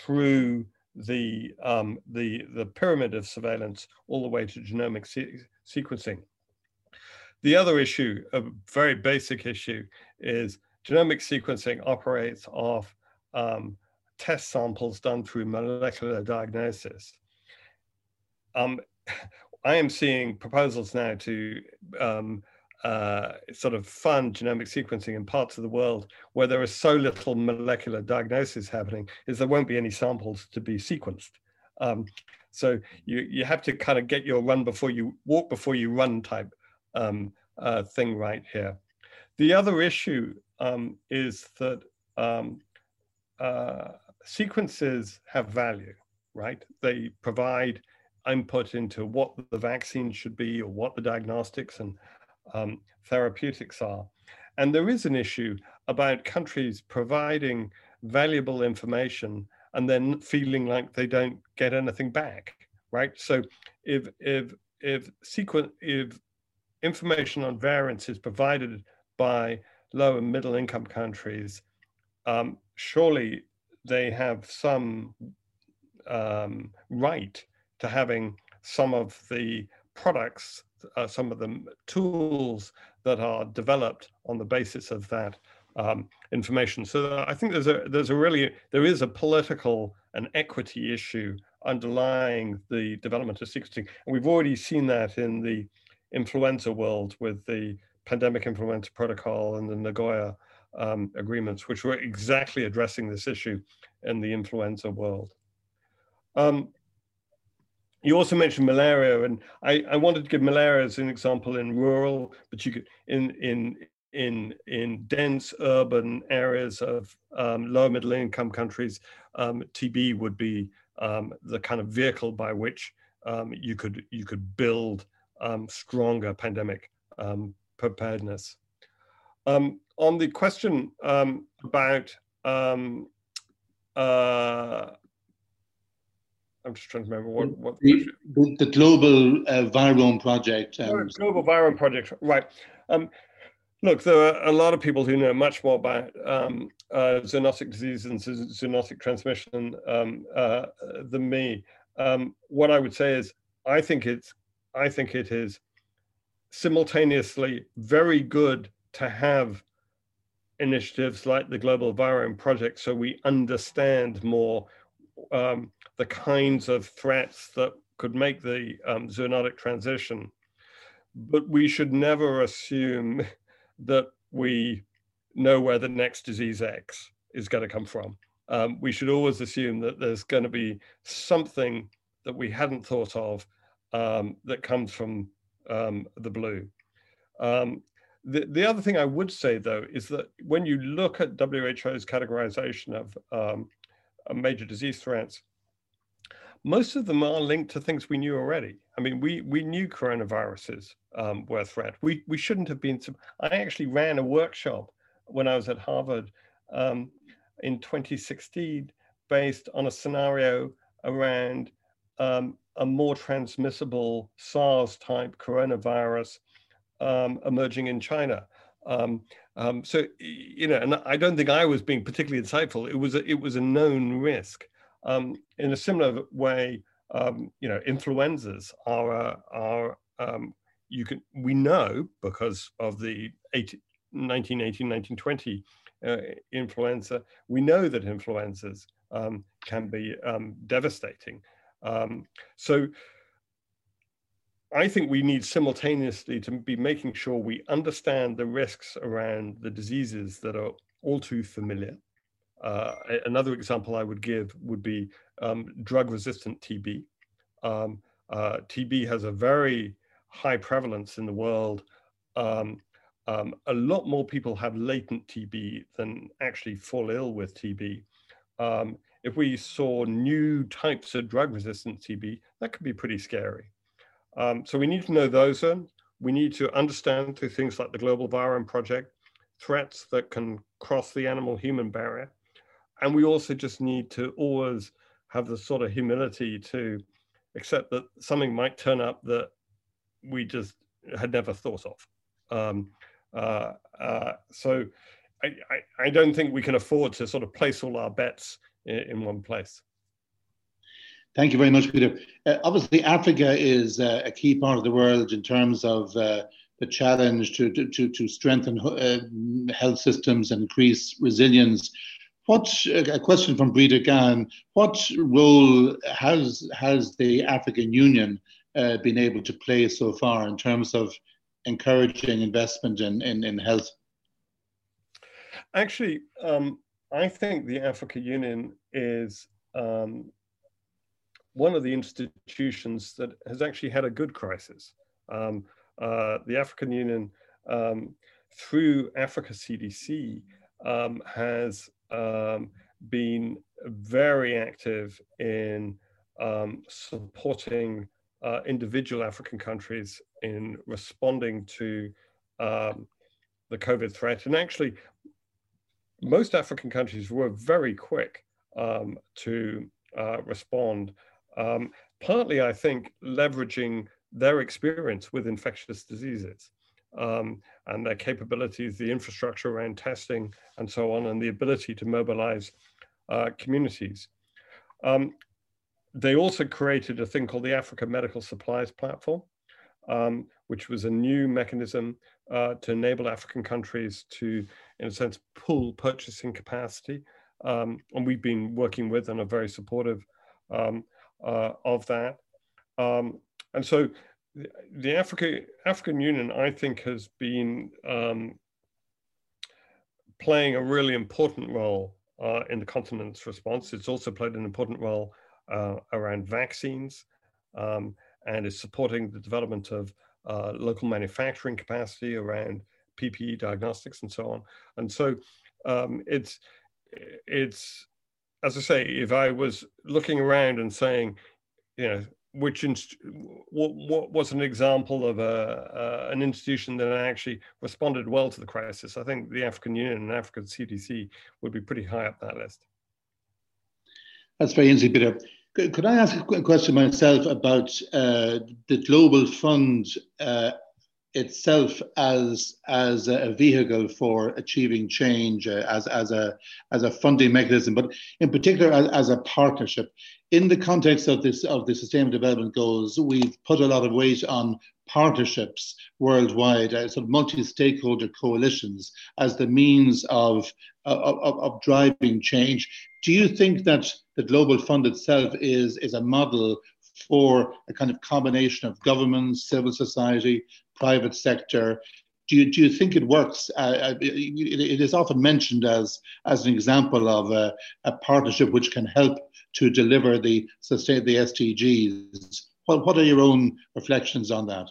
through the, um, the, the pyramid of surveillance all the way to genomic se sequencing. The other issue, a very basic issue, is genomic sequencing operates off um, test samples done through molecular diagnosis. Um, I am seeing proposals now to um, uh, sort of fund genomic sequencing in parts of the world where there is so little molecular diagnosis happening is there won't be any samples to be sequenced. Um, so you, you have to kind of get your run before you walk before you run type um, uh, thing right here. The other issue um, is that um, uh, sequences have value, right? They provide input into what the vaccine should be or what the diagnostics and um, therapeutics are. And there is an issue about countries providing valuable information and then feeling like they don't get anything back, right? So if if if sequence if information on variants is provided by low and middle income countries, um, surely they have some um, right to having some of the products, uh, some of the tools that are developed on the basis of that um, information. So I think there's a there's a really there is a political and equity issue underlying the development of sequencing, and we've already seen that in the influenza world with the pandemic influenza protocol and the Nagoya um, agreements, which were exactly addressing this issue in the influenza world. Um, you also mentioned malaria, and I, I, wanted to give malaria as an example in rural, but you could in in in in dense urban areas of um, low middle income countries, um, TB would be um, the kind of vehicle by which um, you could you could build um, stronger pandemic preparedness. Um, on the question um, about, um, uh, I'm just trying to remember what, what the, the, the global uh, virome project. Um, global virome project, right. Um, look, there are a lot of people who know much more about um, uh, zoonotic disease and zoonotic transmission um, uh, than me. Um, what I would say is, I think it's, I think it is simultaneously very good to have initiatives like the Global Virome Project so we understand more um, the kinds of threats that could make the um, zoonotic transition. But we should never assume that we know where the next disease X is going to come from. Um, we should always assume that there's going to be something that we hadn't thought of um, that comes from um, the blue. The, the other thing I would say, though, is that when you look at WHO's categorization of um, major disease threats, most of them are linked to things we knew already. I mean, we we knew coronaviruses um, were a threat. We we shouldn't have been. I actually ran a workshop when I was at Harvard um, in 2016, based on a scenario around um, a more transmissible SARS type coronavirus um, emerging in China. Um, um, so you know, and I don't think I was being particularly insightful. It was a, it was a known risk. Um, in a similar way, um, you know, influenzas are uh, are um, you can we know because of the 18, 1918 1920 uh, influenza, we know that influenzas can be devastating. So I think we need simultaneously to be making sure we understand the risks around the diseases that are all too familiar. Uh, another example I would give would be um, drug-resistant TB. Um, uh, TB has a very high prevalence in the world. Um, um, a lot more people have latent TB than actually fall ill with TB. Um, if we saw new types of drug-resistant TB, that could be pretty scary. Um, so we need to know those. We need to understand through things like the Global Virome Project, threats that can cross the animal-human barrier. And we also just need to always have the sort of humility to accept that something might turn up that we just had never thought of. Um, uh, uh, so I, I, I, don't think we can afford to sort of place all our bets in, in one place. Thank you very much, Peter. Uh, obviously, Africa is uh, a key part of the world in terms of uh, the challenge to, to, to strengthen uh, health systems and increase resilience. What a question from Breda Gahan? What role has has the African Union been able to play so far in terms of encouraging investment in, in, in health? Actually, um, I think the African Union is um, one of the institutions that has actually had a good crisis. Um, uh, the African Union, um, through Africa CDC, um, has um, been very active in supporting uh, individual African countries in responding to um, the COVID threat. And actually, most African countries were very quick um, to uh, respond, um, partly, I think, leveraging their experience with infectious diseases. Um, and their capabilities, the infrastructure around testing and so on, and the ability to mobilize uh, communities. Um, they also created a thing called the Africa Medical Supplies Platform, um, which was a new mechanism uh, to enable African countries to, in a sense, pull purchasing capacity. Um, and we've been working with and are very supportive um, uh, of that. Um, and so the Africa, African Union, I think, has been um, playing a really important role uh, in the continent's response. It's also played an important role uh, around vaccines um, and is supporting the development of uh, local manufacturing capacity around PPE diagnostics and so on. And so um, it's it's as I say, if I was looking around and saying, you know, which inst- what, what was an example of a, uh, an institution that actually responded well to the crisis, I think the African Union and African CDC would be pretty high up that list. That's very interesting, Peter. Could I ask a question myself about uh, the Global Fund uh, itself as as a vehicle for achieving change, uh, as as a as a funding mechanism, but in particular as, as, a partnership? In the context of this of the Sustainable Development Goals, we've put a lot of weight on partnerships worldwide, uh, sort of multi-stakeholder coalitions, as the means of, of, of driving change. Do you think that the Global Fund itself is, is a model for a kind of combination of government, civil society, private sector? Do you, do you think it works? Uh, uh it, it is often mentioned as, as an example of a, a partnership which can help to deliver the sustain the SDGs. What, what are your own reflections on that?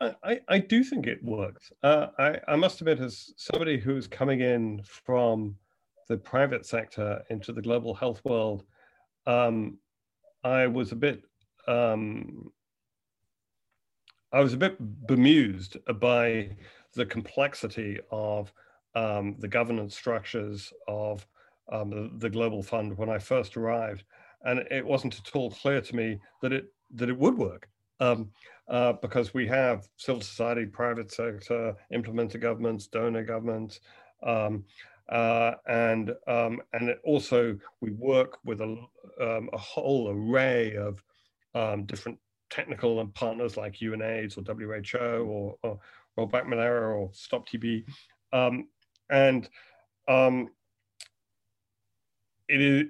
I, I do think it works. Uh, I, I must admit, as somebody who's coming in from the private sector into the global health world, um, I was a bit um, I was a bit bemused by the complexity of um, the governance structures of um, the, the, Global Fund when I first arrived, and it wasn't at all clear to me that it that it would work um, uh, because we have civil society, private sector, implementer governments, donor governments, um, uh, and um, and also we work with a, um, a whole array of um, different technical and partners like UNAIDS or WHO or, or, or Roll Back Malaria or Stop TB, um, and um, it is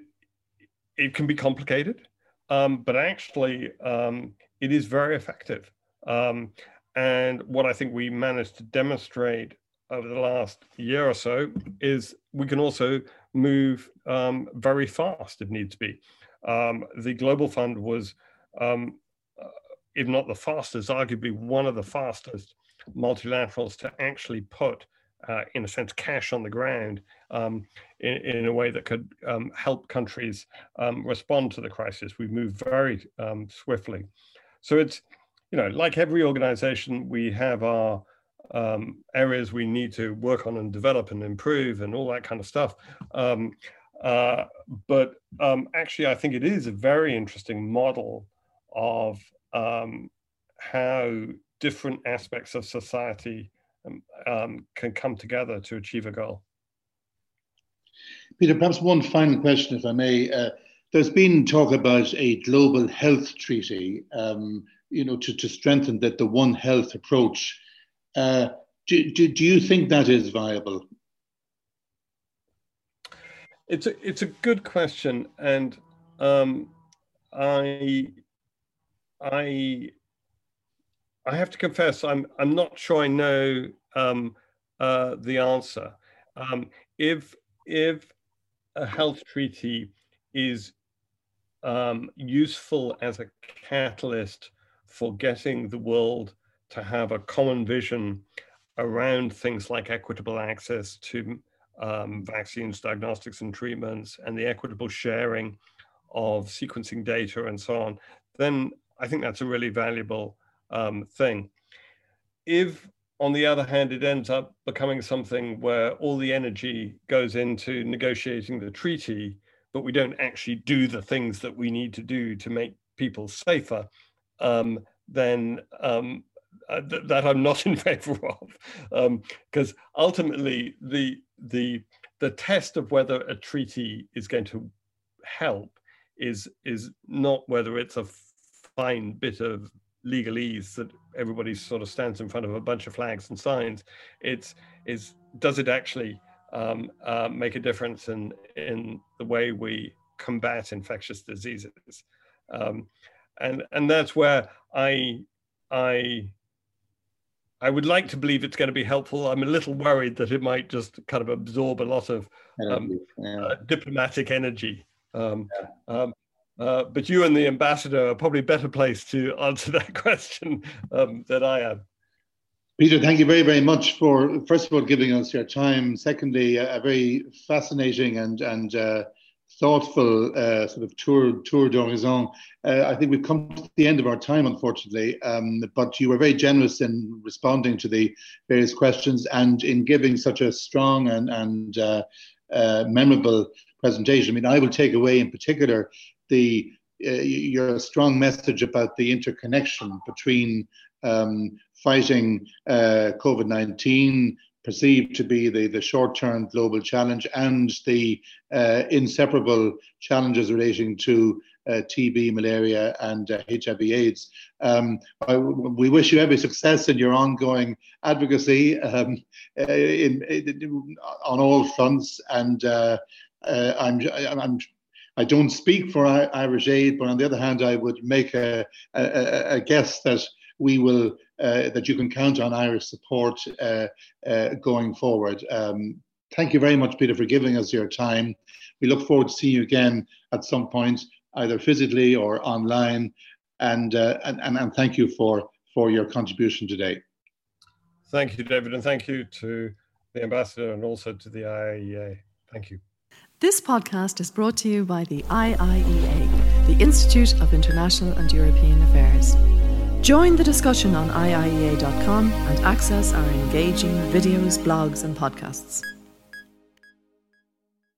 it can be complicated, um, but actually it is very effective. and what I think we managed to demonstrate over the last year or so is we can also move um, very fast if need be. Um, the Global Fund was, um, uh, if not the fastest, arguably one of the fastest multilaterals to actually put, uh, in a sense, cash on the ground um, in, in, a way that could um, help countries um, respond to the crisis. We moved very swiftly. So it's, you know, like every organization, we have our um, areas we need to work on and develop and improve and all that kind of stuff. Um, uh, but um, actually, I think it is a very interesting model of um, how different aspects of society um, um, can come together to achieve a goal. Peter, perhaps one final question, if I may. Uh, there's been talk about a global health treaty, um, you know, to, to strengthen that the One Health approach. Uh, do, do, do you think that is viable? It's a, it's a good question, and um, I I I have to confess I'm I'm not sure I know um, uh, the answer. Um, if if a health treaty is um, useful as a catalyst for getting the world to have a common vision around things like equitable access to um, vaccines, diagnostics, and treatments, and the equitable sharing of sequencing data and so on, then I think that's a really valuable um, thing. If, on the other hand, it ends up becoming something where all the energy goes into negotiating the treaty, but we don't actually do the things that we need to do to make people safer, um, then um, uh, th- that I'm not in favor of, because um, ultimately the the the test of whether a treaty is going to help is is not whether it's a fine bit of legalese that everybody sort of stands in front of a bunch of flags and signs. It's is does it actually um, uh, make a difference in in the way we combat infectious diseases? Um, and and that's where I I I would like to believe it's going to be helpful. I'm a little worried that it might just kind of absorb a lot of um, yeah. uh, diplomatic energy. Um, yeah. um, uh, but you and the ambassador are probably better placed to answer that question um, than I am. Peter, thank you very, very much for, first of all, giving us your time. Secondly, a, a very fascinating and, and uh, thoughtful uh, sort of tour tour d'horizon. Uh, I think we've come to the end of our time, unfortunately. Um, but you were very generous in responding to the various questions and in giving such a strong and and uh, uh memorable presentation. I mean, I will take away in particular the uh, your strong message about the interconnection between um, fighting uh, COVID nineteen perceived to be the, the short term global challenge and the uh, inseparable challenges relating to uh, TB, malaria, and uh, HIV AIDS. Um, I, we wish you every success in your ongoing advocacy um, uh, in, in, on all fronts. And uh, uh, I'm, I'm, I don't speak for Irish Aid, but on the other hand, I would make a, a, a guess that we will uh, uh, that you can count on Irish support uh, uh, going forward. Um, thank you very much, Peter, for giving us your time. We look forward to seeing you again at some point, either physically or online. And, and, and, and thank you for, for your contribution today. Thank you, David, and thank you to the ambassador and also to the IIEA. Thank you. This podcast is brought to you by the IIEA, the Institute of International and European Affairs. Join the discussion on IIEA.com and access our engaging videos, blogs, and podcasts.